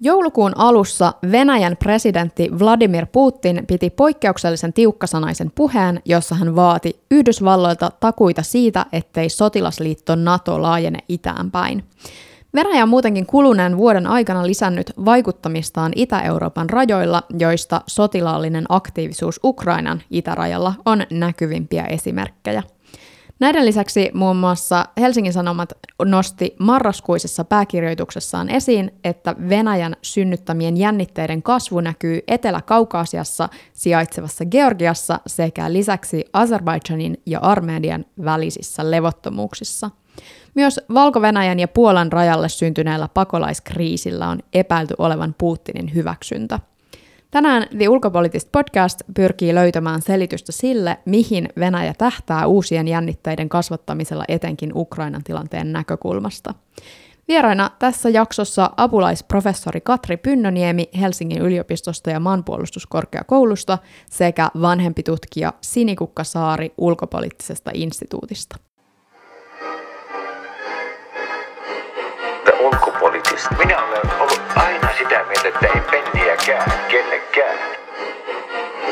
Joulukuun alussa Venäjän presidentti Vladimir Putin piti poikkeuksellisen tiukkasanaisen puheen, jossa hän vaati Yhdysvalloilta takuita siitä, ettei sotilasliitto NATO laajene itään päin. Venäjä on muutenkin kuluneen vuoden aikana lisännyt vaikuttamistaan Itä-Euroopan rajoilla, joista sotilaallinen aktiivisuus Ukrainan itärajalla on näkyvimpiä esimerkkejä. Näiden lisäksi muun muassa Helsingin Sanomat nosti marraskuisessa pääkirjoituksessaan esiin, että Venäjän synnyttämien jännitteiden kasvu näkyy Etelä-Kaukaasiassa sijaitsevassa Georgiassa sekä lisäksi Azerbaidžanin ja Armenian välisissä levottomuuksissa. Myös Valko-Venäjän ja Puolan rajalle syntyneellä pakolaiskriisillä on epäilty olevan Putinin hyväksyntä. Tänään The Ulkopoliittist podcast pyrkii löytämään selitystä sille, mihin Venäjä tähtää uusien jännitteiden kasvattamisella etenkin Ukrainan tilanteen näkökulmasta. Vieraina tässä jaksossa apulaisprofessori Katri Pynnöniemi Helsingin yliopistosta ja maanpuolustuskorkeakoulusta sekä vanhempi tutkija Sinikukka Saari ulkopoliittisesta instituutista. ulkopoliittista. Minä olen ollut aina sitä mieltä, että ei gap, get in the gap.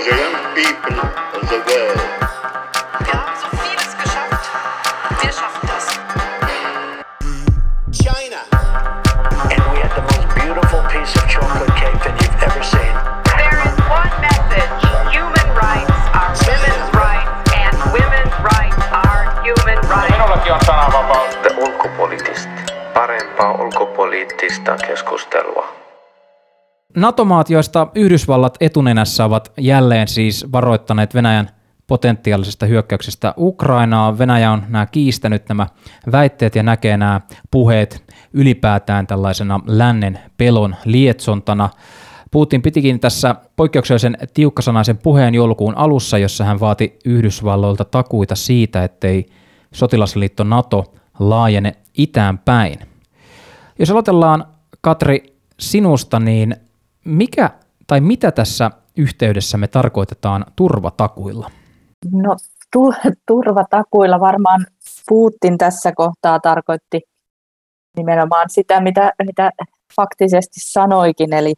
The young people of the world. NATO-maat, joista Yhdysvallat etunenässä ovat jälleen siis varoittaneet Venäjän potentiaalisesta hyökkäyksestä Ukrainaa. Venäjä on nämä kiistänyt nämä väitteet ja näkee nämä puheet ylipäätään tällaisena lännen pelon lietsontana. Putin pitikin tässä poikkeuksellisen tiukkasanaisen puheen joulukuun alussa, jossa hän vaati Yhdysvalloilta takuita siitä, ettei sotilasliitto NATO laajene itään päin. Jos aloitellaan Katri sinusta, niin mikä tai mitä tässä yhteydessä me tarkoitetaan turvatakuilla? No turvatakuilla varmaan Putin tässä kohtaa tarkoitti nimenomaan sitä, mitä, mitä faktisesti sanoikin, eli,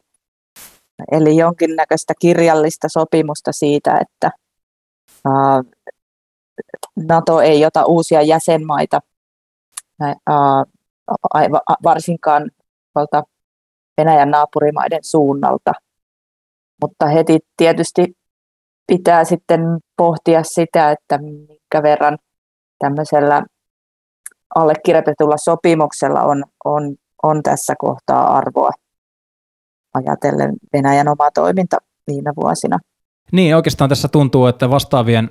eli jonkinnäköistä kirjallista sopimusta siitä, että NATO ei ota uusia jäsenmaita, varsinkaan Venäjän naapurimaiden suunnalta. Mutta heti tietysti pitää sitten pohtia sitä, että minkä verran tämmöisellä allekirjoitetulla sopimuksella on, on, on tässä kohtaa arvoa ajatellen Venäjän omaa toiminta viime vuosina. Niin, oikeastaan tässä tuntuu, että vastaavien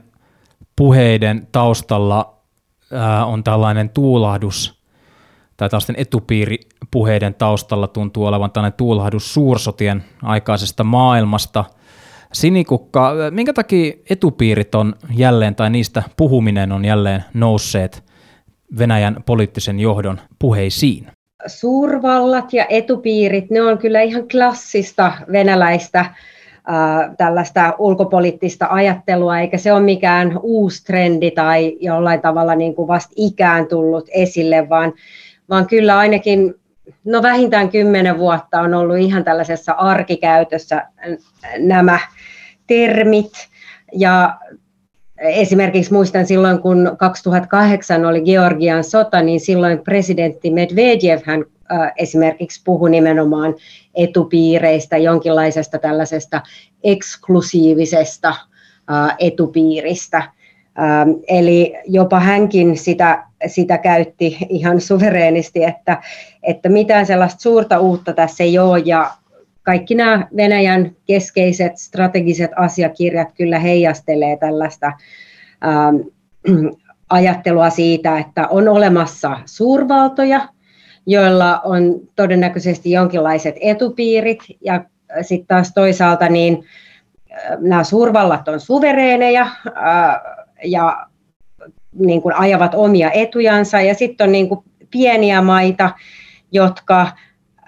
puheiden taustalla ää, on tällainen tuulahdus tai tällaisten etupiiripuheiden taustalla tuntuu olevan tällainen tuulahdus suursotien aikaisesta maailmasta. Sinikukka, minkä takia etupiirit on jälleen, tai niistä puhuminen on jälleen nousseet Venäjän poliittisen johdon puheisiin? Suurvallat ja etupiirit, ne on kyllä ihan klassista venäläistä tällaista ulkopoliittista ajattelua, eikä se ole mikään uusi trendi tai jollain tavalla niin kuin vasta ikään tullut esille, vaan vaan kyllä ainakin no vähintään kymmenen vuotta on ollut ihan tällaisessa arkikäytössä nämä termit. Ja esimerkiksi muistan silloin, kun 2008 oli Georgian sota, niin silloin presidentti Medvedev hän esimerkiksi puhui nimenomaan etupiireistä, jonkinlaisesta tällaisesta eksklusiivisesta etupiiristä. Eli jopa hänkin sitä sitä käytti ihan suvereenisti, että, että mitään sellaista suurta uutta tässä ei ole. Ja kaikki nämä Venäjän keskeiset strategiset asiakirjat kyllä heijastelee tällaista ähm, ajattelua siitä, että on olemassa suurvaltoja, joilla on todennäköisesti jonkinlaiset etupiirit. Ja sitten taas toisaalta niin äh, nämä suurvallat on suvereeneja äh, ja niin kuin ajavat omia etujansa ja sitten on niin kuin pieniä maita, jotka,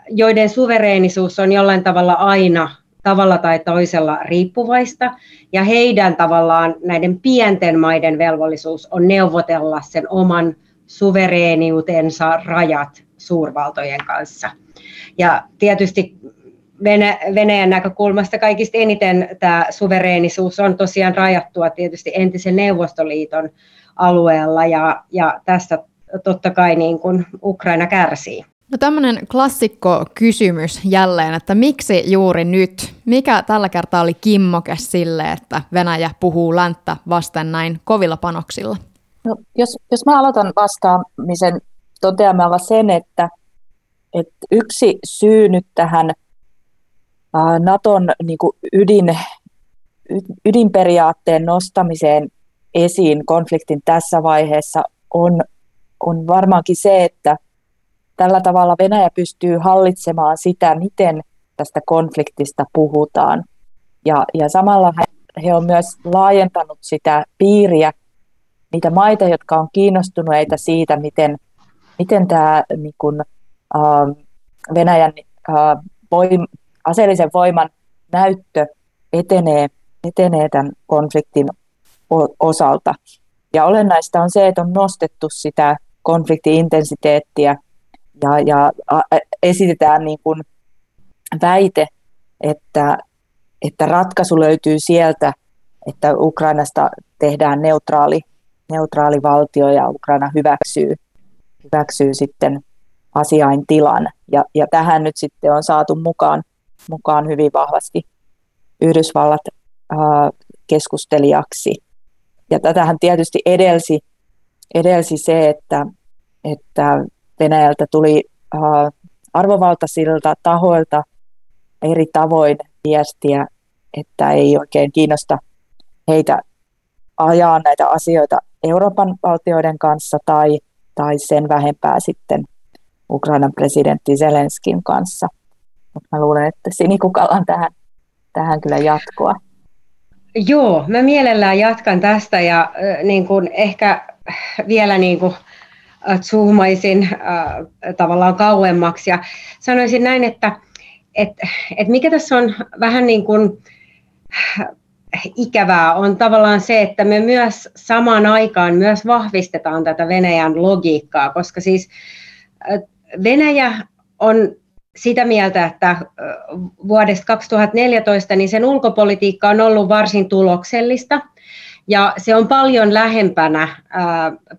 joiden suvereenisuus on jollain tavalla aina tavalla tai toisella riippuvaista, ja heidän tavallaan näiden pienten maiden velvollisuus on neuvotella sen oman suvereeniutensa rajat suurvaltojen kanssa. Ja tietysti Venäjän näkökulmasta kaikista eniten tämä suvereenisuus on tosiaan rajattua tietysti entisen Neuvostoliiton alueella ja, ja tästä totta kai niin kuin Ukraina kärsii. No tämmöinen klassikko kysymys jälleen, että miksi juuri nyt? Mikä tällä kertaa oli kimmoke sille, että Venäjä puhuu länttä vasten näin kovilla panoksilla? No, jos, jos mä aloitan vastaamisen toteamalla sen, että, että yksi syy nyt tähän Naton niin kuin ydin, ydinperiaatteen nostamiseen esiin konfliktin tässä vaiheessa on, on varmaankin se, että tällä tavalla Venäjä pystyy hallitsemaan sitä, miten tästä konfliktista puhutaan. Ja, ja samalla he on myös laajentanut sitä piiriä, niitä maita, jotka on kiinnostuneita siitä, miten, miten tämä niin kun, äh, Venäjän äh, voim, aseellisen voiman näyttö etenee, etenee tämän konfliktin osalta. Ja olennaista on se, että on nostettu sitä konfliktiintensiteettiä ja, ja esitetään niin kuin väite, että, että ratkaisu löytyy sieltä, että Ukrainasta tehdään neutraali, neutraali valtio ja Ukraina hyväksyy, hyväksyy sitten asiain tilan. Ja, ja tähän nyt sitten on saatu mukaan, mukaan hyvin vahvasti Yhdysvallat ää, keskustelijaksi. Ja tätähän tietysti edelsi, edelsi se, että, että Venäjältä tuli äh, arvovaltaisilta tahoilta eri tavoin viestiä, että ei oikein kiinnosta heitä ajaa näitä asioita Euroopan valtioiden kanssa tai, tai sen vähempää sitten Ukrainan presidentti Zelenskin kanssa. Mutta mä luulen, että Sinikukalla on tähän, tähän kyllä jatkoa. Joo, mä mielellään jatkan tästä ja äh, niin kun ehkä vielä niin kun Äh, zoomaisin äh, tavallaan kauemmaksi ja sanoisin näin, että et, et mikä tässä on vähän niin kuin ikävää on tavallaan se, että me myös samaan aikaan myös vahvistetaan tätä Venäjän logiikkaa, koska siis Venäjä on sitä mieltä, että vuodesta 2014 niin sen ulkopolitiikka on ollut varsin tuloksellista – ja se on paljon lähempänä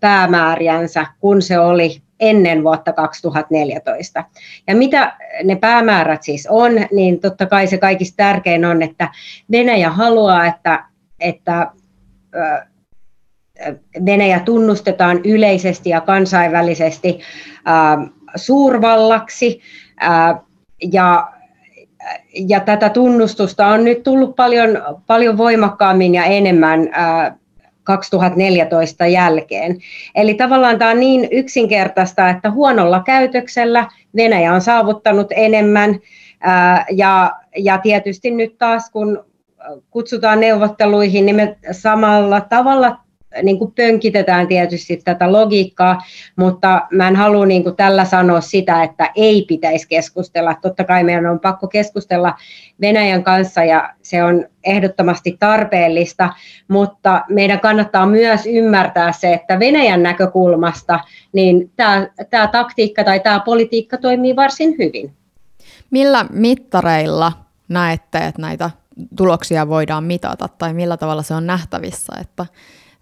päämääriänsä kuin se oli ennen vuotta 2014. Ja mitä ne päämäärät siis on, niin totta kai se kaikista tärkein on, että Venäjä haluaa, että, että Venäjä tunnustetaan yleisesti ja kansainvälisesti suurvallaksi ja ja tätä tunnustusta on nyt tullut paljon, paljon voimakkaammin ja enemmän 2014 jälkeen. Eli tavallaan tämä on niin yksinkertaista, että huonolla käytöksellä Venäjä on saavuttanut enemmän ja, ja tietysti nyt taas kun kutsutaan neuvotteluihin, niin me samalla tavalla niin kuin pönkitetään tietysti tätä logiikkaa, mutta mä en halua niin kuin tällä sanoa sitä, että ei pitäisi keskustella. Totta kai meidän on pakko keskustella Venäjän kanssa ja se on ehdottomasti tarpeellista, mutta meidän kannattaa myös ymmärtää se, että Venäjän näkökulmasta niin tämä, tämä taktiikka tai tämä politiikka toimii varsin hyvin. Millä mittareilla näette, että näitä tuloksia voidaan mitata tai millä tavalla se on nähtävissä, että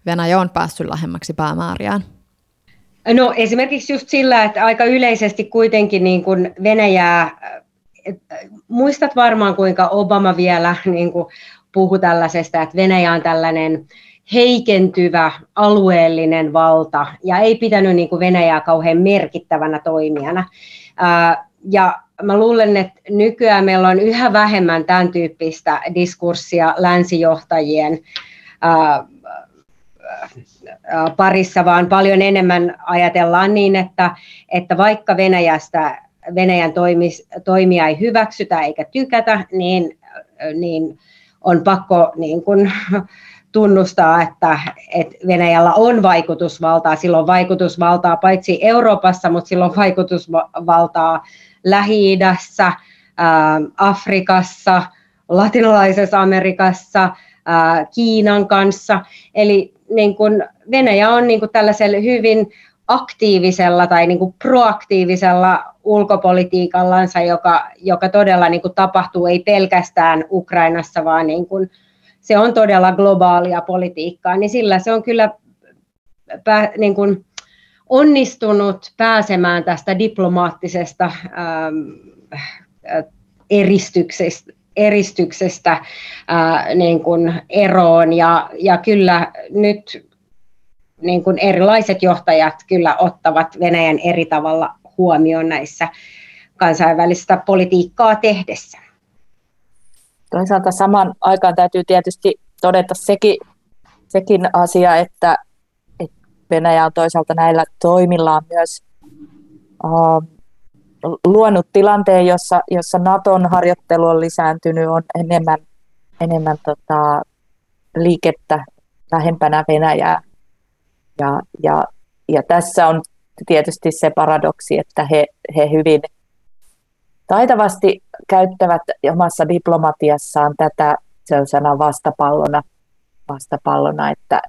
Venäjä on päässyt lähemmäksi päämääriään? No esimerkiksi just sillä, että aika yleisesti kuitenkin niin kuin Venäjää, muistat varmaan kuinka Obama vielä niin kuin puhui tällaisesta, että Venäjä on tällainen heikentyvä alueellinen valta ja ei pitänyt niin kuin Venäjää kauhean merkittävänä toimijana. Ja mä luulen, että nykyään meillä on yhä vähemmän tämän tyyppistä diskurssia länsijohtajien parissa, vaan paljon enemmän ajatellaan niin, että, että vaikka Venäjästä Venäjän toimis, toimia ei hyväksytä eikä tykätä, niin, niin on pakko niin kuin, tunnustaa, että, että Venäjällä on vaikutusvaltaa. Silloin vaikutusvaltaa paitsi Euroopassa, mutta silloin vaikutusvaltaa Lähi-idässä, Afrikassa, latinalaisessa Amerikassa, Kiinan kanssa. Eli niin kuin Venäjä on niin kuin tällaisella hyvin aktiivisella tai niin kuin proaktiivisella ulkopolitiikallansa, joka, joka todella niin kuin tapahtuu ei pelkästään Ukrainassa, vaan niin kuin se on todella globaalia politiikkaa, niin sillä se on kyllä niin kuin onnistunut pääsemään tästä diplomaattisesta eristyksestä, eristyksestä ää, niin kuin eroon ja, ja kyllä nyt niin kuin erilaiset johtajat kyllä ottavat Venäjän eri tavalla huomioon näissä kansainvälistä politiikkaa tehdessä. Toisaalta saman aikaan täytyy tietysti todeta sekin, sekin asia, että, että Venäjä on toisaalta näillä toimillaan myös uh, luonut tilanteen, jossa, jossa Naton harjoittelu on lisääntynyt, on enemmän, enemmän tota, liikettä lähempänä Venäjää. Ja, ja, ja tässä on tietysti se paradoksi, että he, he hyvin taitavasti käyttävät omassa diplomatiassaan tätä sellaisena vastapallona, vastapallona että,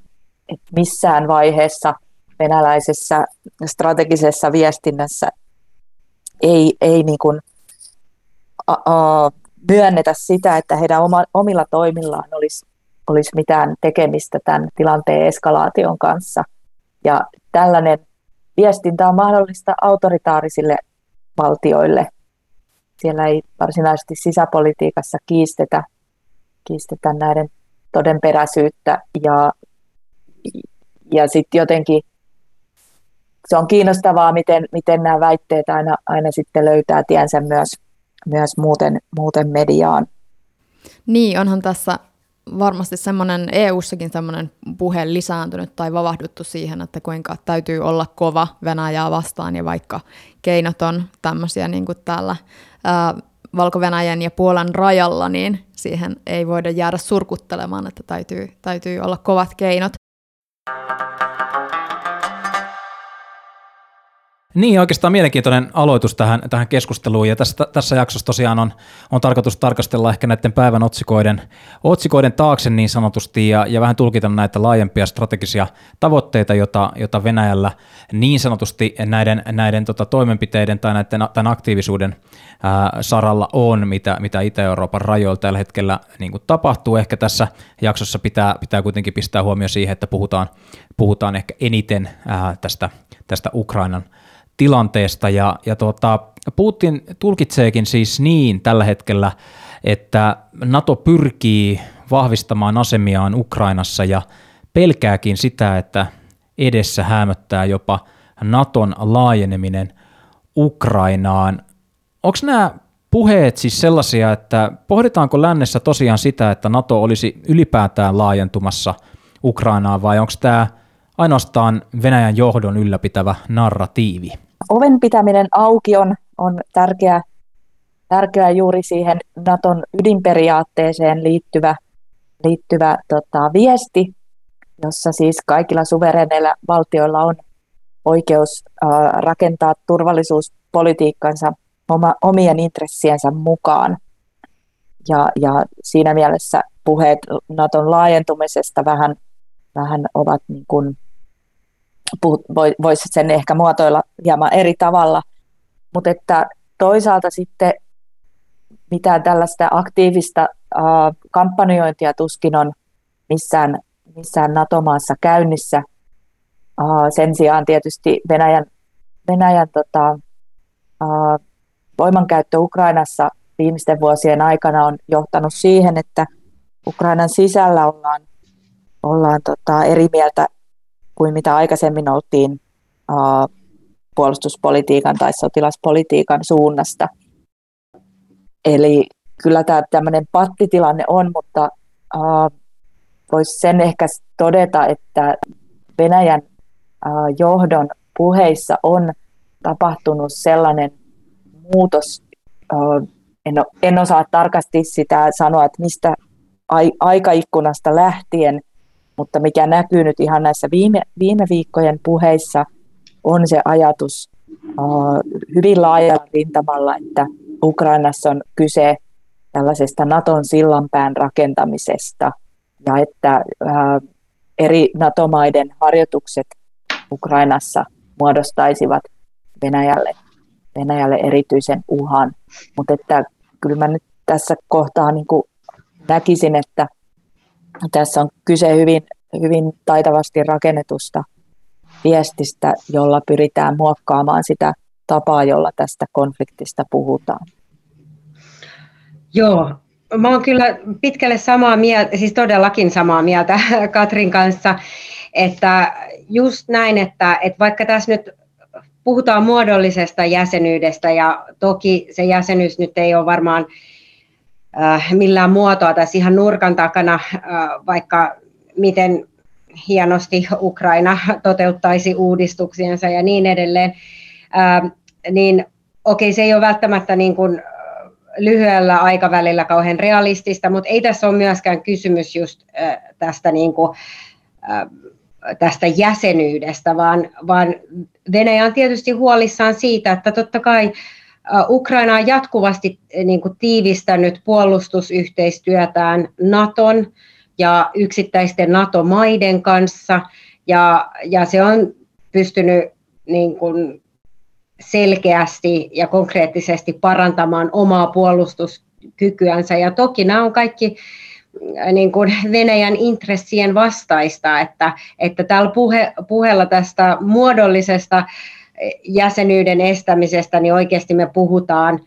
että missään vaiheessa venäläisessä strategisessa viestinnässä ei, ei niin kuin, a, a, myönnetä sitä, että heidän oma, omilla toimillaan olisi, olisi mitään tekemistä tämän tilanteen eskalaation kanssa. Ja tällainen viestintä on mahdollista autoritaarisille valtioille. Siellä ei varsinaisesti sisäpolitiikassa kiistetä, kiistetä näiden todenperäisyyttä ja, ja sitten jotenkin se on kiinnostavaa, miten, miten nämä väitteet aina, aina sitten löytää tiensä myös, myös muuten, muuten mediaan. Niin, onhan tässä varmasti semmoinen EU-sakin semmoinen puhe lisääntynyt tai vavahduttu siihen, että kuinka täytyy olla kova Venäjää vastaan ja vaikka keinot on tämmöisiä niin kuin täällä ää, Valko-Venäjän ja Puolan rajalla, niin siihen ei voida jäädä surkuttelemaan, että täytyy, täytyy olla kovat keinot. Niin, oikeastaan mielenkiintoinen aloitus tähän, tähän keskusteluun, ja tässä, tässä jaksossa tosiaan on, on tarkoitus tarkastella ehkä näiden päivän otsikoiden, otsikoiden taakse niin sanotusti, ja, ja vähän tulkita näitä laajempia strategisia tavoitteita, jota, jota Venäjällä niin sanotusti näiden, näiden tota, toimenpiteiden tai näiden, tämän aktiivisuuden ää, saralla on, mitä, mitä Itä-Euroopan rajoilla tällä hetkellä niin kuin tapahtuu. Ehkä tässä jaksossa pitää, pitää kuitenkin pistää huomio siihen, että puhutaan, puhutaan ehkä eniten ää, tästä, tästä Ukrainan tilanteesta ja, ja tuota, Putin tulkitseekin siis niin tällä hetkellä, että NATO pyrkii vahvistamaan asemiaan Ukrainassa ja pelkääkin sitä, että edessä hämöttää jopa Naton laajeneminen Ukrainaan. Onko nämä puheet siis sellaisia, että pohditaanko lännessä tosiaan sitä, että NATO olisi ylipäätään laajentumassa Ukrainaan vai onko tämä ainoastaan Venäjän johdon ylläpitävä narratiivi? Oven pitäminen auki on, on tärkeä, tärkeä juuri siihen Naton ydinperiaatteeseen liittyvä, liittyvä tota, viesti, jossa siis kaikilla suvereneilla valtioilla on oikeus äh, rakentaa turvallisuuspolitiikkansa oma, omien intressiensä mukaan. Ja, ja siinä mielessä puheet Naton laajentumisesta vähän, vähän ovat niin kuin voisi sen ehkä muotoilla hieman eri tavalla, mutta että toisaalta sitten mitään tällaista aktiivista kampanjointia tuskin on missään, missään NATO-maassa käynnissä. Sen sijaan tietysti Venäjän, Venäjän tota, voimankäyttö Ukrainassa viimeisten vuosien aikana on johtanut siihen, että Ukrainan sisällä ollaan, ollaan tota, eri mieltä kuin mitä aikaisemmin oltiin uh, puolustuspolitiikan tai sotilaspolitiikan suunnasta. Eli kyllä tämä tämmöinen pattitilanne on, mutta voisi sen ehkä todeta, että Venäjän johdon puheissa on tapahtunut sellainen muutos, en, en osaa tarkasti sitä sanoa, että mistä ai, aikaikkunasta lähtien, mutta mikä näkyy nyt ihan näissä viime, viime viikkojen puheissa, on se ajatus uh, hyvin laajalla rintamalla, että Ukrainassa on kyse tällaisesta Naton sillanpään rakentamisesta ja että uh, eri NATO-maiden harjoitukset Ukrainassa muodostaisivat Venäjälle, Venäjälle erityisen uhan. Mutta että kyllä mä nyt tässä kohtaa niin näkisin, että tässä on kyse hyvin, hyvin taitavasti rakennetusta viestistä, jolla pyritään muokkaamaan sitä tapaa, jolla tästä konfliktista puhutaan. Joo, mä oon kyllä pitkälle samaa mieltä, siis todellakin samaa mieltä Katrin kanssa, että just näin, että, että vaikka tässä nyt puhutaan muodollisesta jäsenyydestä ja toki se jäsenyys nyt ei ole varmaan millään muotoa tässä ihan nurkan takana, äh, vaikka miten hienosti Ukraina toteuttaisi uudistuksiensa ja niin edelleen, äh, niin okei, se ei ole välttämättä niin kuin lyhyellä aikavälillä kauhean realistista, mutta ei tässä ole myöskään kysymys just tästä, niin kuin, tästä jäsenyydestä, vaan, vaan Venäjä on tietysti huolissaan siitä, että totta kai Ukraina on jatkuvasti niin kuin, tiivistänyt puolustusyhteistyötään Naton ja yksittäisten NATO-maiden kanssa, ja, ja se on pystynyt niin kuin, selkeästi ja konkreettisesti parantamaan omaa puolustuskykyänsä. Ja toki nämä on kaikki äh, niin kuin Venäjän intressien vastaista, että, että tällä puhe, puheella tästä muodollisesta äh, jäsenyyden estämisestä, niin oikeasti me puhutaan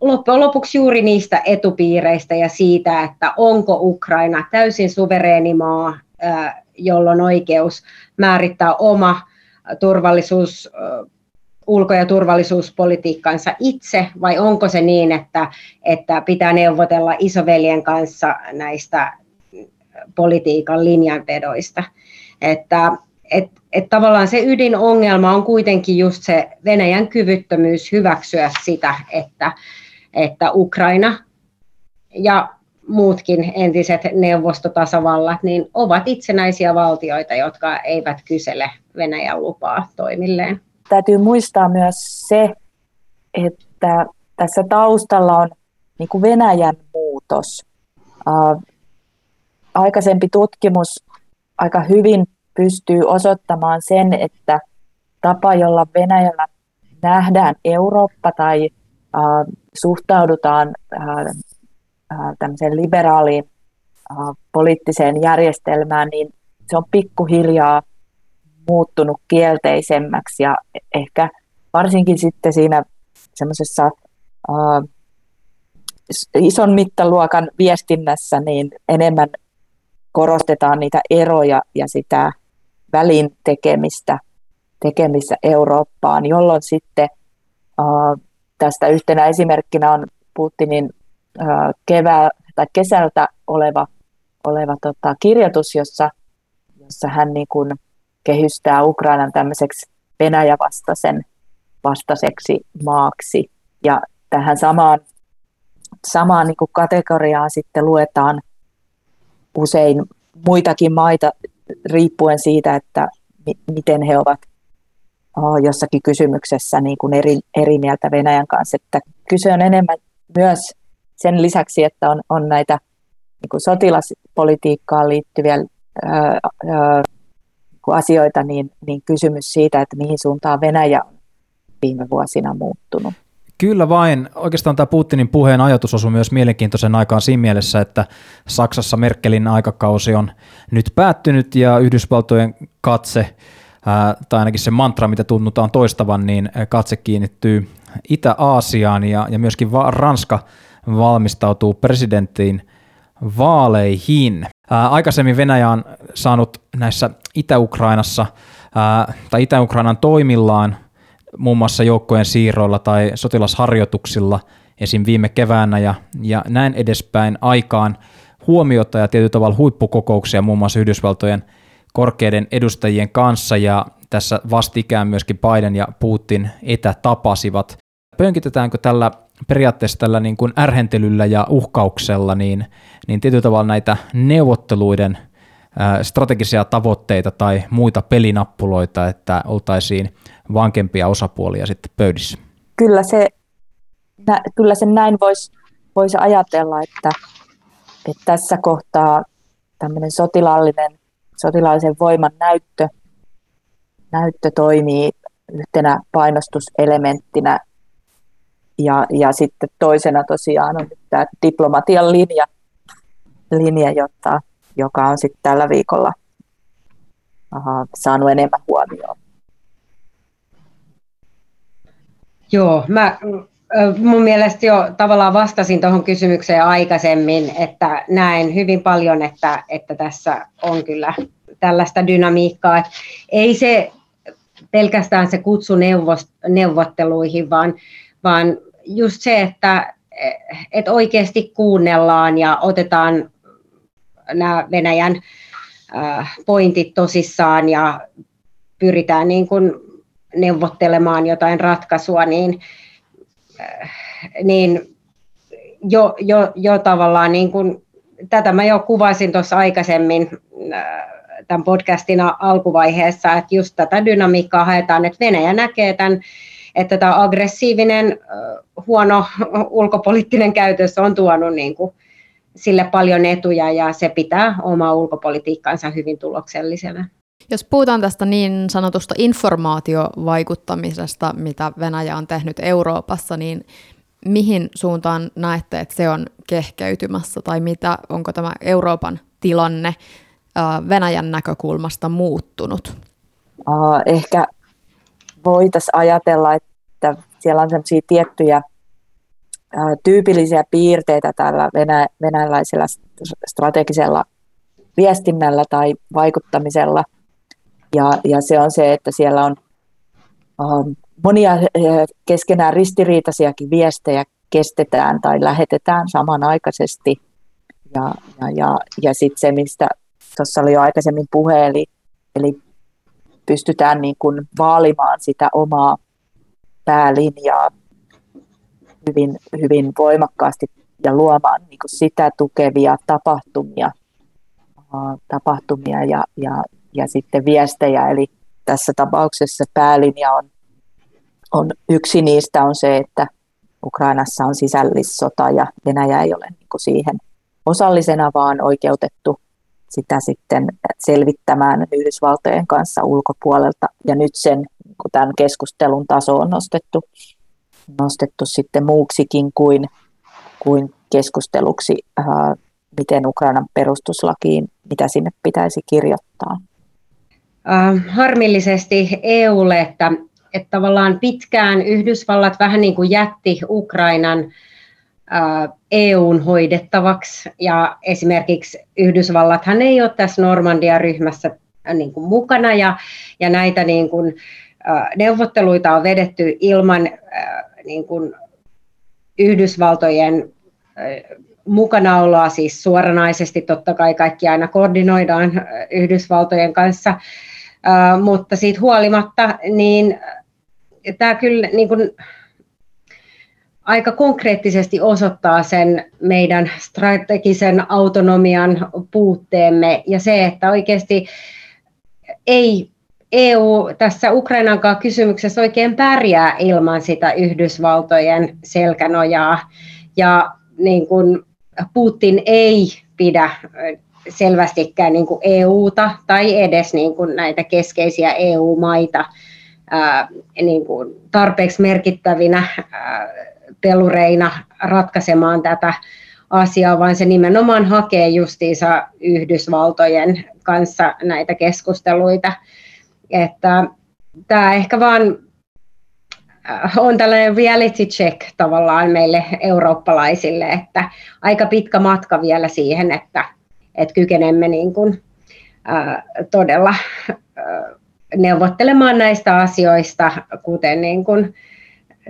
loppujen lopuksi juuri niistä etupiireistä ja siitä, että onko Ukraina täysin suvereeni maa, jolla on oikeus määrittää oma turvallisuus ulko- ja turvallisuuspolitiikkansa itse, vai onko se niin, että, että pitää neuvotella isoveljen kanssa näistä politiikan linjanvedoista. Että et, et tavallaan se ydinongelma on kuitenkin just se Venäjän kyvyttömyys hyväksyä sitä, että, että Ukraina ja muutkin entiset neuvostotasavallat niin ovat itsenäisiä valtioita, jotka eivät kysele Venäjän lupaa toimilleen täytyy muistaa myös se, että tässä taustalla on niin kuin Venäjän muutos. Aikaisempi tutkimus aika hyvin pystyy osoittamaan sen, että tapa, jolla Venäjällä nähdään Eurooppa tai ää, suhtaudutaan ää, tämmöiseen liberaaliin ää, poliittiseen järjestelmään, niin se on pikkuhiljaa muuttunut kielteisemmäksi ja ehkä varsinkin sitten siinä semmoisessa uh, ison mittaluokan viestinnässä niin enemmän korostetaan niitä eroja ja sitä välin tekemistä, tekemistä Eurooppaan, jolloin sitten tästä yhtenä esimerkkinä on Putinin kevää, tai kesältä oleva, oleva tota, kirjoitus, jossa, jossa hän niin kuin, kehystää Ukrainan tämmöiseksi Venäjä-vastaisen vastaiseksi maaksi. Ja tähän samaan, samaan niin kategoriaan sitten luetaan usein muitakin maita riippuen siitä, että miten he ovat jossakin kysymyksessä niin kuin eri, eri mieltä Venäjän kanssa. Että kyse on enemmän myös sen lisäksi, että on, on näitä niin kuin sotilaspolitiikkaan liittyviä ää, ää, asioita, niin, niin kysymys siitä, että mihin suuntaan Venäjä on viime vuosina muuttunut. Kyllä vain. Oikeastaan tämä Putinin puheen ajatus osui myös mielenkiintoisen aikaan siinä mielessä, että Saksassa Merkelin aikakausi on nyt päättynyt ja Yhdysvaltojen katse, tai ainakin se mantra, mitä tunnutaan toistavan, niin katse kiinnittyy Itä-Aasiaan ja, ja myöskin Ranska valmistautuu presidenttiin vaaleihin. Aikaisemmin Venäjä on saanut näissä Itä-Ukrainassa tai Itä-Ukrainan toimillaan muun muassa joukkojen siirroilla tai sotilasharjoituksilla esim. viime keväänä ja, ja näin edespäin aikaan huomiota ja tietyllä tavalla huippukokouksia muun muassa Yhdysvaltojen korkeiden edustajien kanssa ja tässä vastikään myöskin Biden ja Putin etätapasivat. Pönkitetäänkö tällä periaatteessa tällä niin kuin ärhentelyllä ja uhkauksella niin, niin tietyllä tavalla näitä neuvotteluiden strategisia tavoitteita tai muita pelinappuloita, että oltaisiin vankempia osapuolia sitten pöydissä? Kyllä se, nä, kyllä se näin voisi vois ajatella, että, että tässä kohtaa tämmöinen sotilaallinen, sotilaallisen voiman näyttö, näyttö toimii yhtenä painostuselementtinä. Ja, ja sitten toisena tosiaan on tämä diplomatian linja, linja jota, joka on sitten tällä viikolla aha, saanut enemmän huomioon. Joo, mä mun mielestä jo tavallaan vastasin tuohon kysymykseen aikaisemmin, että näen hyvin paljon, että, että tässä on kyllä tällaista dynamiikkaa. Ei se pelkästään se kutsu neuvotteluihin, vaan, vaan just se, että, että oikeasti kuunnellaan ja otetaan nämä Venäjän pointit tosissaan ja pyritään niin kuin neuvottelemaan jotain ratkaisua, niin, niin jo, jo, jo tavallaan niin kuin, tätä mä jo kuvasin tuossa aikaisemmin tämän podcastin alkuvaiheessa, että just tätä dynamiikkaa haetaan, että Venäjä näkee tämän, että tämä aggressiivinen, huono ulkopoliittinen käytös on tuonut niin kuin sille paljon etuja ja se pitää omaa ulkopolitiikkaansa hyvin tuloksellisena. Jos puhutaan tästä niin sanotusta informaatiovaikuttamisesta, mitä Venäjä on tehnyt Euroopassa, niin mihin suuntaan näette, että se on kehkeytymässä tai mitä, onko tämä Euroopan tilanne Venäjän näkökulmasta muuttunut? Ehkä voitaisiin ajatella, että siellä on sellaisia tiettyjä tyypillisiä piirteitä tällä venä- venäläisellä strategisella viestinnällä tai vaikuttamisella. Ja, ja se on se, että siellä on monia keskenään ristiriitaisiakin viestejä kestetään tai lähetetään samanaikaisesti. Ja, ja, ja, ja sitten se, mistä tuossa oli jo aikaisemmin puhe, eli, eli pystytään niin kuin vaalimaan sitä omaa päälinjaa hyvin, hyvin voimakkaasti ja luomaan niin kuin sitä tukevia tapahtumia, tapahtumia ja, ja, ja sitten viestejä. Eli tässä tapauksessa päälinja on, on yksi niistä on se, että Ukrainassa on sisällissota ja Venäjä ei ole niin siihen osallisena, vaan oikeutettu sitä sitten selvittämään Yhdysvaltojen kanssa ulkopuolelta. Ja nyt sen niin tämän keskustelun taso on nostettu, nostettu sitten muuksikin kuin, kuin keskusteluksi, ää, miten Ukrainan perustuslakiin, mitä sinne pitäisi kirjoittaa. Äh, harmillisesti EUlle, että, että tavallaan pitkään Yhdysvallat vähän niin kuin jätti Ukrainan EUn hoidettavaksi. Ja esimerkiksi Yhdysvallathan ei ole tässä Normandia-ryhmässä niin kuin mukana ja, ja näitä niin kuin, neuvotteluita on vedetty ilman niin kuin Yhdysvaltojen mukanaoloa, siis suoranaisesti totta kai kaikki aina koordinoidaan Yhdysvaltojen kanssa, mutta siitä huolimatta, niin tämä kyllä niin kuin, aika konkreettisesti osoittaa sen meidän strategisen autonomian puutteemme ja se, että oikeasti ei EU tässä Ukrainan kysymyksessä oikein pärjää ilman sitä Yhdysvaltojen selkänojaa. Ja niin kuin Putin ei pidä selvästikään niin kuin EUta tai edes niin kuin näitä keskeisiä EU-maita niin kuin tarpeeksi merkittävinä pelureina ratkaisemaan tätä asiaa, vaan se nimenomaan hakee justiinsa Yhdysvaltojen kanssa näitä keskusteluita. Että tämä ehkä vaan on tällainen reality check tavallaan meille eurooppalaisille, että aika pitkä matka vielä siihen, että, että kykenemme niin kuin, ää, todella ää, neuvottelemaan näistä asioista, kuten niin kuin,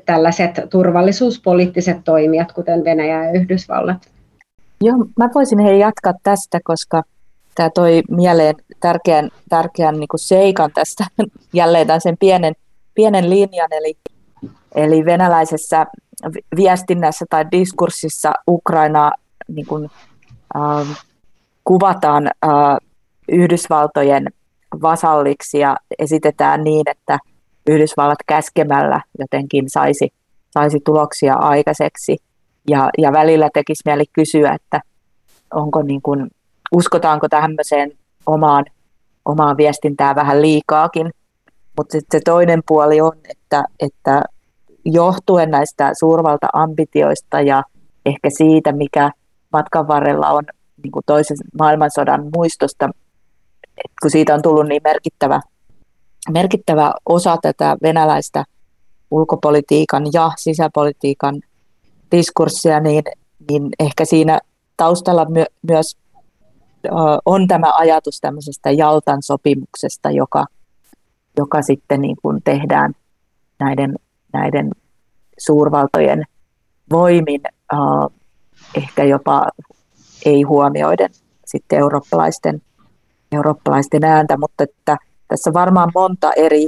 tällaiset turvallisuuspoliittiset toimijat, kuten Venäjä ja Yhdysvallat. Joo, mä voisin hei jatkaa tästä, koska tämä toi mieleen tärkeän, tärkeän niin seikan tästä, jälleen tämän sen pienen, pienen linjan, eli, eli venäläisessä viestinnässä tai diskurssissa Ukrainaa niin kuin, äh, kuvataan Yhdysvaltojen vasalliksi ja esitetään niin, että – Yhdysvallat käskemällä jotenkin saisi, saisi tuloksia aikaiseksi. Ja, ja välillä tekisi mieli kysyä, että onko niin kuin, uskotaanko tämmöiseen omaan, omaan viestintään vähän liikaakin. Mutta sitten se toinen puoli on, että, että johtuen näistä suurvalta-ambitioista ja ehkä siitä, mikä matkan varrella on niin kuin toisen maailmansodan muistosta, kun siitä on tullut niin merkittävä, merkittävä osa tätä venäläistä ulkopolitiikan ja sisäpolitiikan diskurssia, niin, niin ehkä siinä taustalla my, myös on tämä ajatus tämmöisestä Jaltan sopimuksesta, joka, joka sitten niin kuin tehdään näiden, näiden suurvaltojen voimin, ehkä jopa ei huomioiden sitten eurooppalaisten, eurooppalaisten ääntä, mutta että tässä varmaan monta eri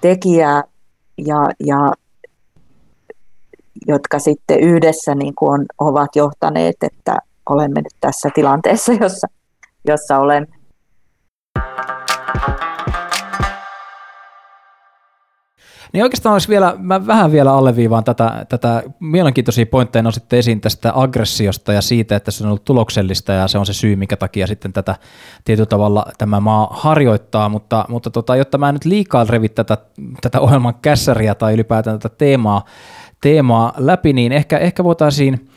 tekijää, ja, ja jotka sitten yhdessä niin kuin on, ovat johtaneet, että olemme nyt tässä tilanteessa, jossa, jossa olemme. Niin oikeastaan olisi vielä, mä vähän vielä alleviivaan tätä, tätä mielenkiintoisia pointteja nositte esiin tästä aggressiosta ja siitä, että se on ollut tuloksellista ja se on se syy, minkä takia sitten tätä tietyllä tavalla tämä maa harjoittaa, mutta, mutta tota, jotta mä en nyt liikaa revi tätä, tätä ohjelman kässäriä tai ylipäätään tätä teemaa, teemaa läpi, niin ehkä, ehkä voitaisiin,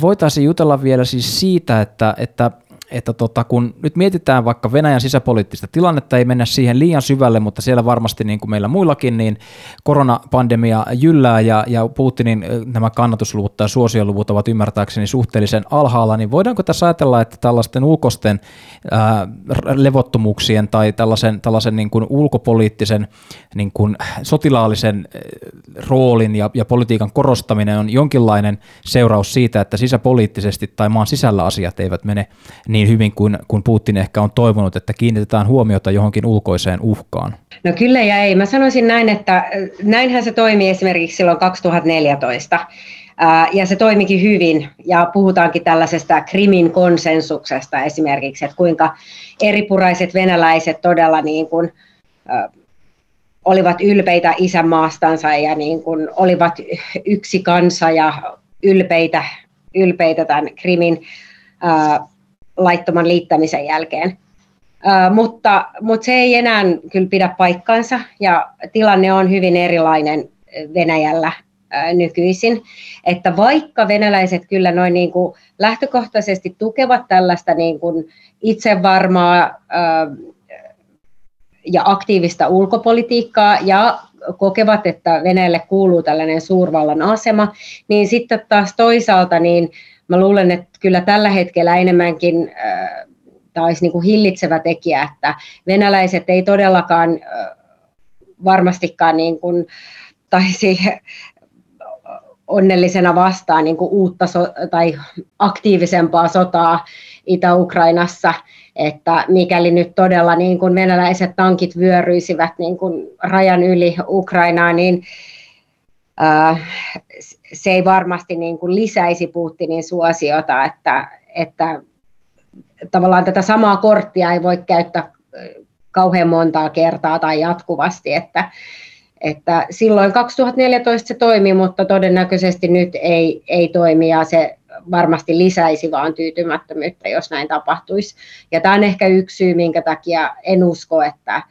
voitaisiin jutella vielä siis siitä, että, että että tota, kun nyt mietitään vaikka Venäjän sisäpoliittista tilannetta, ei mennä siihen liian syvälle, mutta siellä varmasti niin kuin meillä muillakin, niin koronapandemia jyllää ja, ja Putinin nämä kannatusluvut tai suosioluvut ovat ymmärtääkseni suhteellisen alhaalla, niin voidaanko tässä ajatella, että tällaisten ulkoisten ää, levottomuuksien tai tällaisen, tällaisen niin kuin ulkopoliittisen niin kuin sotilaallisen roolin ja, ja politiikan korostaminen on jonkinlainen seuraus siitä, että sisäpoliittisesti tai maan sisällä asiat eivät mene niin niin hyvin kuin, kuin Putin ehkä on toivonut, että kiinnitetään huomiota johonkin ulkoiseen uhkaan? No kyllä ja ei. Mä sanoisin näin, että äh, näinhän se toimii esimerkiksi silloin 2014. Äh, ja se toimikin hyvin, ja puhutaankin tällaisesta Krimin konsensuksesta esimerkiksi, että kuinka eripuraiset venäläiset todella niin kuin, äh, olivat ylpeitä isänmaastansa ja niin kuin olivat yksi kansa ja ylpeitä, ylpeitä tämän Krimin laittoman liittämisen jälkeen. Uh, mutta, mutta se ei enää kyllä pidä paikkaansa ja tilanne on hyvin erilainen Venäjällä uh, nykyisin. Että vaikka venäläiset kyllä noin niin kuin lähtökohtaisesti tukevat tällaista niin kuin itsevarmaa uh, ja aktiivista ulkopolitiikkaa ja kokevat, että Venäjälle kuuluu tällainen suurvallan asema, niin sitten taas toisaalta niin mä luulen, että kyllä tällä hetkellä enemmänkin tämä olisi niin kuin hillitsevä tekijä, että venäläiset ei todellakaan varmastikaan niin kuin taisi onnellisena vastaan niin kuin uutta so- tai aktiivisempaa sotaa Itä-Ukrainassa, että mikäli nyt todella niin kuin venäläiset tankit vyöryisivät niin kuin rajan yli Ukrainaa, niin se ei varmasti niin kuin lisäisi Putinin suosiota, että, että tavallaan tätä samaa korttia ei voi käyttää kauhean montaa kertaa tai jatkuvasti, että, että silloin 2014 se toimi, mutta todennäköisesti nyt ei, ei toimi ja se varmasti lisäisi vaan tyytymättömyyttä, jos näin tapahtuisi. Ja tämä on ehkä yksi syy, minkä takia en usko, että,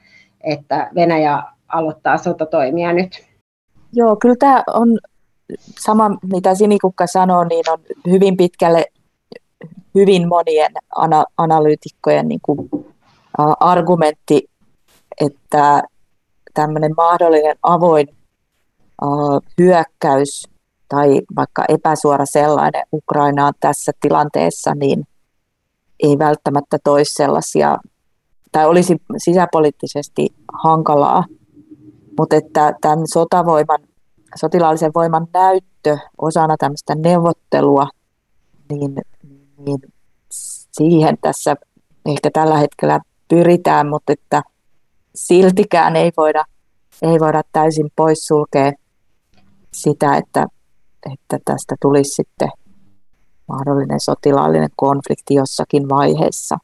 että Venäjä aloittaa sotatoimia nyt. Joo, kyllä tämä on sama, mitä Sinikukka sanoo, niin on hyvin pitkälle hyvin monien ana- analyytikkojen niin kuin, ä, argumentti, että tämmöinen mahdollinen avoin ä, hyökkäys tai vaikka epäsuora sellainen Ukrainaan tässä tilanteessa, niin ei välttämättä toisi sellaisia, tai olisi sisäpoliittisesti hankalaa mutta että tämän sotavoiman, sotilaallisen voiman näyttö osana tämmöistä neuvottelua, niin, niin siihen tässä ehkä tällä hetkellä pyritään, mutta että siltikään ei voida, ei voida täysin poissulkea sitä, että, että tästä tulisi sitten mahdollinen sotilaallinen konflikti jossakin vaiheessa.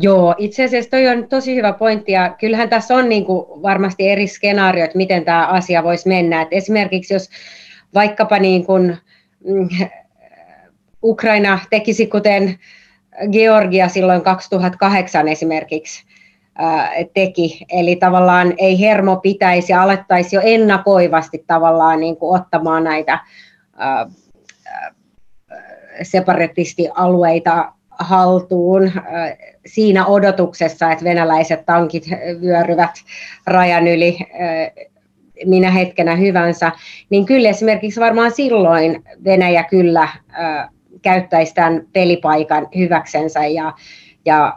Joo, itse asiassa toi on tosi hyvä pointti ja kyllähän tässä on niin kuin varmasti eri skenaariot, miten tämä asia voisi mennä. Et esimerkiksi jos vaikkapa niin kuin, mm, Ukraina tekisi kuten Georgia silloin 2008 esimerkiksi, teki. Eli tavallaan ei hermo pitäisi ja alettaisi jo ennakoivasti tavallaan niin kuin ottamaan näitä separatistialueita haltuun siinä odotuksessa, että venäläiset tankit vyöryvät rajan yli minä hetkenä hyvänsä, niin kyllä esimerkiksi varmaan silloin Venäjä kyllä käyttäisi tämän pelipaikan hyväksensä ja, ja,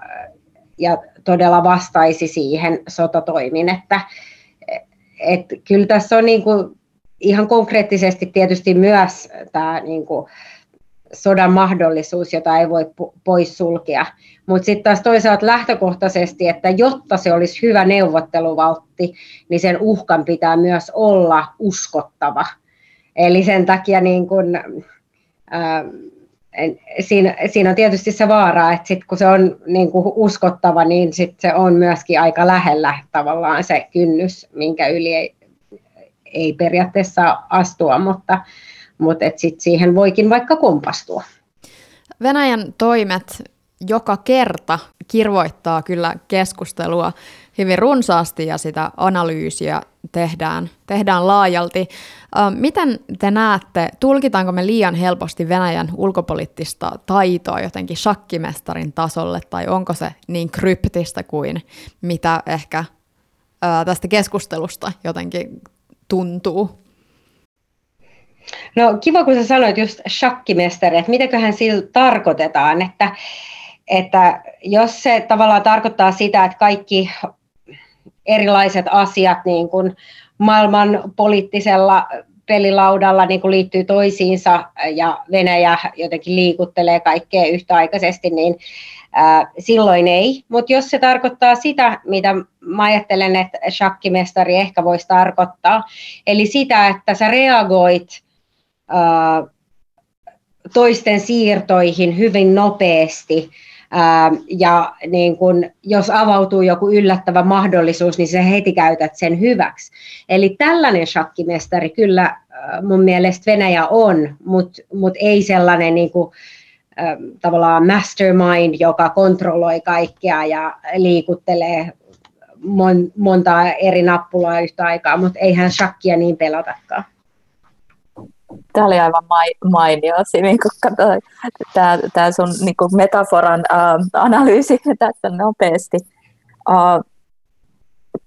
ja todella vastaisi siihen sotatoimin, että et kyllä tässä on niin kuin ihan konkreettisesti tietysti myös tämä niin kuin sodan mahdollisuus, jota ei voi poissulkea. Mutta sitten taas toisaalta lähtökohtaisesti, että jotta se olisi hyvä neuvotteluvaltti, niin sen uhkan pitää myös olla uskottava. Eli sen takia niin kun, äh, siinä, siinä on tietysti se vaara, että sit kun se on niin kuin uskottava, niin sit se on myöskin aika lähellä tavallaan se kynnys, minkä yli ei, ei periaatteessa astua, mutta, mutta et sit siihen voikin vaikka kompastua. Venäjän toimet joka kerta kirvoittaa kyllä keskustelua hyvin runsaasti ja sitä analyysiä tehdään, tehdään laajalti. Miten te näette, tulkitaanko me liian helposti Venäjän ulkopoliittista taitoa jotenkin shakkimestarin tasolle, tai onko se niin kryptistä kuin mitä ehkä tästä keskustelusta jotenkin tuntuu? No kiva, kun sä sanoit just shakkimestari, että mitäköhän sillä tarkoitetaan, että, että jos se tavallaan tarkoittaa sitä, että kaikki erilaiset asiat niin kuin maailman poliittisella pelilaudalla niin kuin liittyy toisiinsa ja Venäjä jotenkin liikuttelee kaikkea yhtäaikaisesti, niin ää, silloin ei. Mutta jos se tarkoittaa sitä, mitä mä ajattelen, että shakkimestari ehkä voisi tarkoittaa, eli sitä, että sä reagoit toisten siirtoihin hyvin nopeasti, ja niin kun, jos avautuu joku yllättävä mahdollisuus, niin se heti käytät sen hyväksi. Eli tällainen shakkimestari kyllä mun mielestä Venäjä on, mutta mut ei sellainen niin kuin, tavallaan mastermind, joka kontrolloi kaikkea ja liikuttelee mon, montaa eri nappulaa yhtä aikaa, mutta eihän shakkia niin pelatakaan. Tämä oli aivan mainio, Simi, kun katsoi tämä, tämä sun niin kuin metaforan uh, analyysi tässä nopeasti. Uh,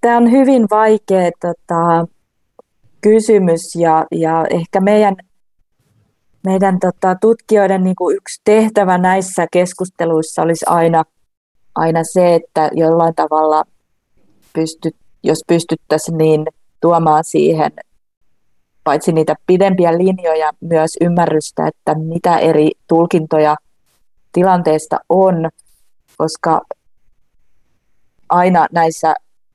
tämä on hyvin vaikea tota, kysymys ja, ja ehkä meidän, meidän tota, tutkijoiden niin kuin yksi tehtävä näissä keskusteluissa olisi aina, aina se, että jollain tavalla pystyt, jos pystyttäisiin niin tuomaan siihen paitsi niitä pidempiä linjoja, myös ymmärrystä, että mitä eri tulkintoja tilanteesta on, koska aina näissä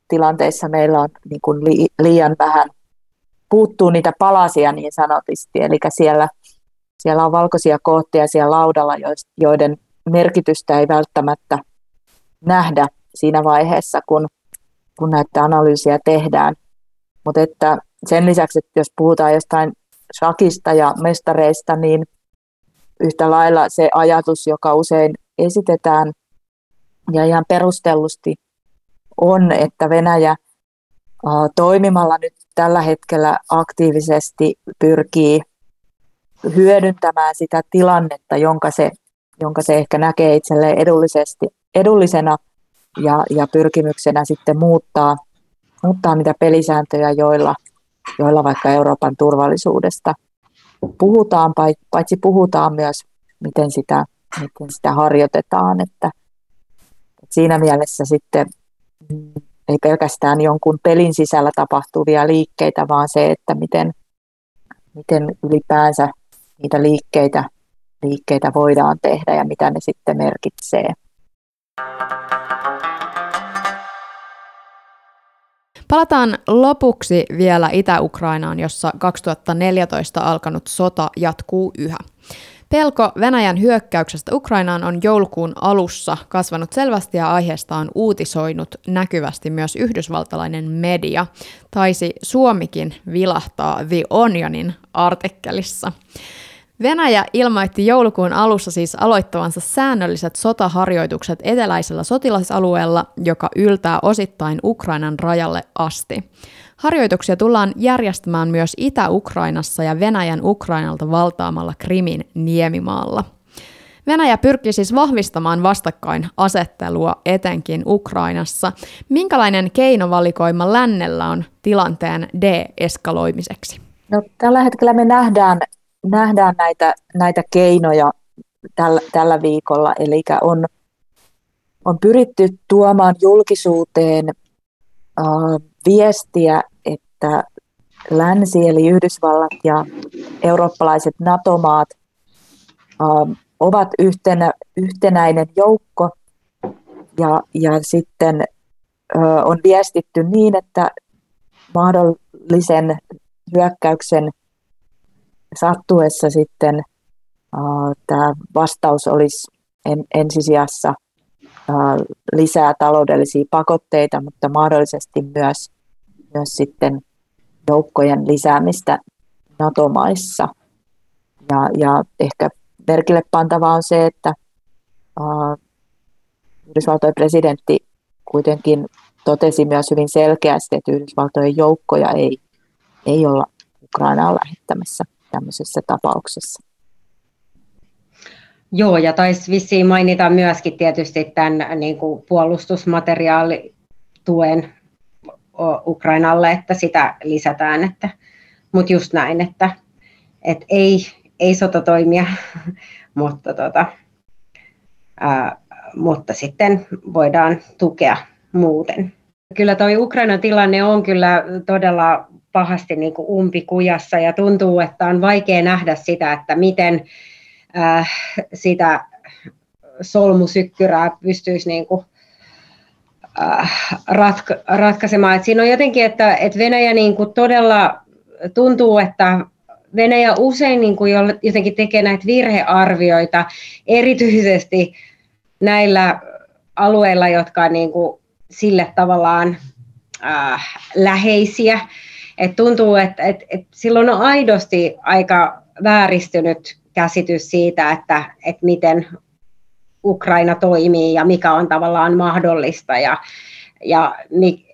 tilanteissa meillä on niin kuin liian vähän, puuttuu niitä palasia niin sanotusti, eli siellä, siellä on valkoisia kohtia siellä laudalla, joiden merkitystä ei välttämättä nähdä siinä vaiheessa, kun, kun näitä analyysiä tehdään. Mutta että sen lisäksi, että jos puhutaan jostain shakista ja mestareista, niin yhtä lailla se ajatus, joka usein esitetään ja ihan perustellusti on, että Venäjä toimimalla nyt tällä hetkellä aktiivisesti pyrkii hyödyntämään sitä tilannetta, jonka se, jonka se ehkä näkee itselleen edullisesti, edullisena ja, ja pyrkimyksenä sitten muuttaa, muuttaa niitä pelisääntöjä, joilla – joilla vaikka Euroopan turvallisuudesta puhutaan, paitsi puhutaan myös, miten sitä, miten sitä harjoitetaan. Että, siinä mielessä sitten mm, ei pelkästään jonkun pelin sisällä tapahtuvia liikkeitä, vaan se, että miten, miten ylipäänsä niitä liikkeitä, liikkeitä voidaan tehdä ja mitä ne sitten merkitsee. Palataan lopuksi vielä Itä-Ukrainaan, jossa 2014 alkanut sota jatkuu yhä. Pelko Venäjän hyökkäyksestä Ukrainaan on joulukuun alussa kasvanut selvästi ja aiheesta on uutisoinut näkyvästi myös yhdysvaltalainen media. Taisi Suomikin vilahtaa The Onionin artikkelissa. Venäjä ilmoitti joulukuun alussa siis aloittavansa säännölliset sotaharjoitukset eteläisellä sotilasalueella, joka yltää osittain Ukrainan rajalle asti. Harjoituksia tullaan järjestämään myös Itä-Ukrainassa ja Venäjän Ukrainalta valtaamalla Krimin niemimaalla. Venäjä pyrkii siis vahvistamaan vastakkainasettelua etenkin Ukrainassa. Minkälainen keinovalikoima lännellä on tilanteen de-eskaloimiseksi? No, tällä hetkellä me nähdään, nähdään näitä, näitä keinoja tällä, tällä viikolla, eli on, on pyritty tuomaan julkisuuteen äh, viestiä, että länsi eli Yhdysvallat ja eurooppalaiset NATO-maat äh, ovat yhtenä, yhtenäinen joukko. Ja, ja sitten ö, on viestitty niin, että mahdollisen hyökkäyksen sattuessa sitten tämä vastaus olisi en, ensisijassa lisää taloudellisia pakotteita, mutta mahdollisesti myös, myös sitten joukkojen lisäämistä NATO-maissa. Ja, ja ehkä merkille pantavaa on se, että uh, Yhdysvaltojen presidentti kuitenkin totesi myös hyvin selkeästi, että Yhdysvaltojen joukkoja ei, ei olla Ukrainaan lähettämässä tämmöisessä tapauksessa. Joo, ja taisi vissiin mainita myöskin tietysti tämän niin kuin puolustusmateriaalituen Ukrainalle, että sitä lisätään, että, mutta just näin, että, että ei, ei sotatoimia, mutta, tota, ää, mutta sitten voidaan tukea muuten. Kyllä tuo Ukrainan tilanne on kyllä todella pahasti niin kuin umpikujassa ja tuntuu, että on vaikea nähdä sitä, että miten äh, sitä solmusykkyrää pystyisi niin kuin, äh, ratka- ratkaisemaan. Et siinä on jotenkin, että, että Venäjä niin kuin todella tuntuu, että Venäjä usein niin kuin jotenkin tekee näitä virhearvioita, erityisesti näillä alueilla, jotka on niin kuin sille tavallaan äh, läheisiä. Et tuntuu, että et, et silloin on aidosti aika vääristynyt käsitys siitä, että et miten Ukraina toimii ja mikä on tavallaan mahdollista ja, ja mi,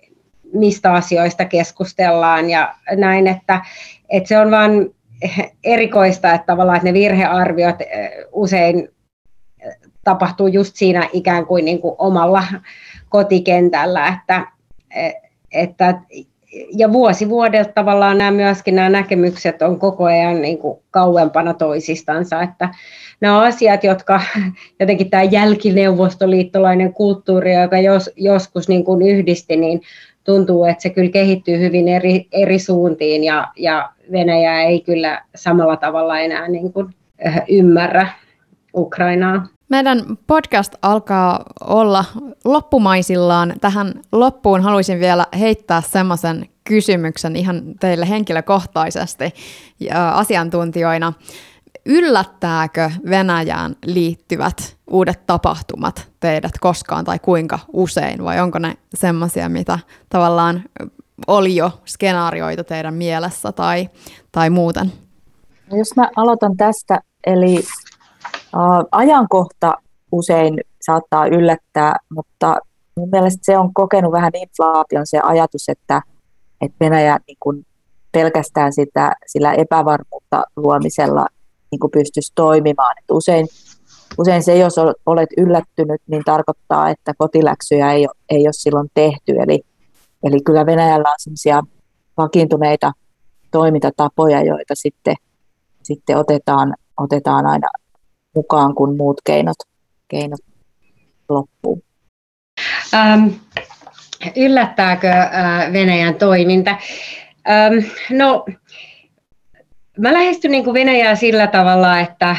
mistä asioista keskustellaan ja näin, että, että se on vain erikoista, että tavallaan että ne virhearviot eh, usein eh, tapahtuu just siinä ikään kuin, niin kuin omalla kotikentällä, että, eh, että ja vuosi vuodelta tavallaan nämä myöskin nämä näkemykset on koko ajan niin kuin kauempana toisistansa, että nämä asiat, jotka jotenkin tämä jälkineuvostoliittolainen kulttuuri, joka jos, joskus niin kuin yhdisti, niin tuntuu, että se kyllä kehittyy hyvin eri, eri suuntiin ja, ja Venäjä ei kyllä samalla tavalla enää niin kuin, ymmärrä Ukrainaa. Meidän podcast alkaa olla loppumaisillaan. Tähän loppuun haluaisin vielä heittää semmoisen kysymyksen ihan teille henkilökohtaisesti ja asiantuntijoina. Yllättääkö Venäjään liittyvät uudet tapahtumat teidät koskaan tai kuinka usein, vai onko ne semmoisia, mitä tavallaan oli jo skenaarioita teidän mielessä tai, tai muuten? No jos mä aloitan tästä, eli ajankohta usein saattaa yllättää, mutta mun mielestä se on kokenut vähän inflaation se ajatus, että, että Venäjä niin kuin pelkästään sitä, sillä epävarmuutta luomisella niin kuin pystyisi toimimaan. Et usein, usein se, jos olet yllättynyt, niin tarkoittaa, että kotiläksyjä ei, ei ole silloin tehty. Eli, eli kyllä Venäjällä on sellaisia vakiintuneita toimintatapoja, joita sitten, sitten otetaan, otetaan aina mukaan, kun muut keinot, keinot loppuu. Ähm, yllättääkö äh, Venäjän toiminta? Ähm, no, mä lähestyn niin kuin Venäjää sillä tavalla, että,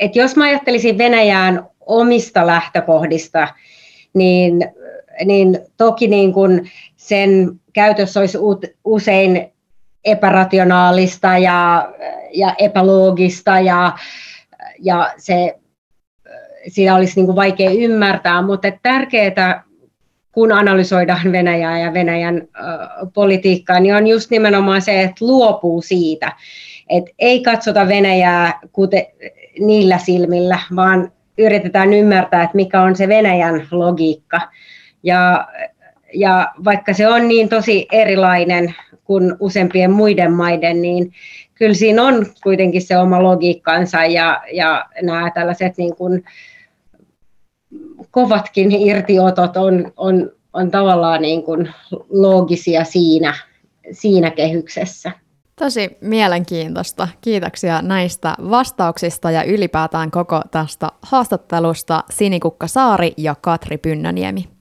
että jos mä ajattelisin Venäjään omista lähtökohdista, niin, niin toki niin kuin sen käytössä olisi usein epärationaalista ja, ja epäloogista ja, ja se, siinä olisi niin kuin vaikea ymmärtää, mutta tärkeää kun analysoidaan Venäjää ja Venäjän äh, politiikkaa, niin on just nimenomaan se, että luopuu siitä, Et ei katsota Venäjää kuten niillä silmillä, vaan yritetään ymmärtää, että mikä on se Venäjän logiikka. Ja, ja vaikka se on niin tosi erilainen kuin useimpien muiden maiden, niin kyllä siinä on kuitenkin se oma logiikkansa ja, ja nämä tällaiset niin kuin kovatkin irtiotot on, on, on tavallaan niin kuin loogisia siinä, siinä kehyksessä. Tosi mielenkiintoista. Kiitoksia näistä vastauksista ja ylipäätään koko tästä haastattelusta Sinikukka Saari ja Katri Pynnöniemi.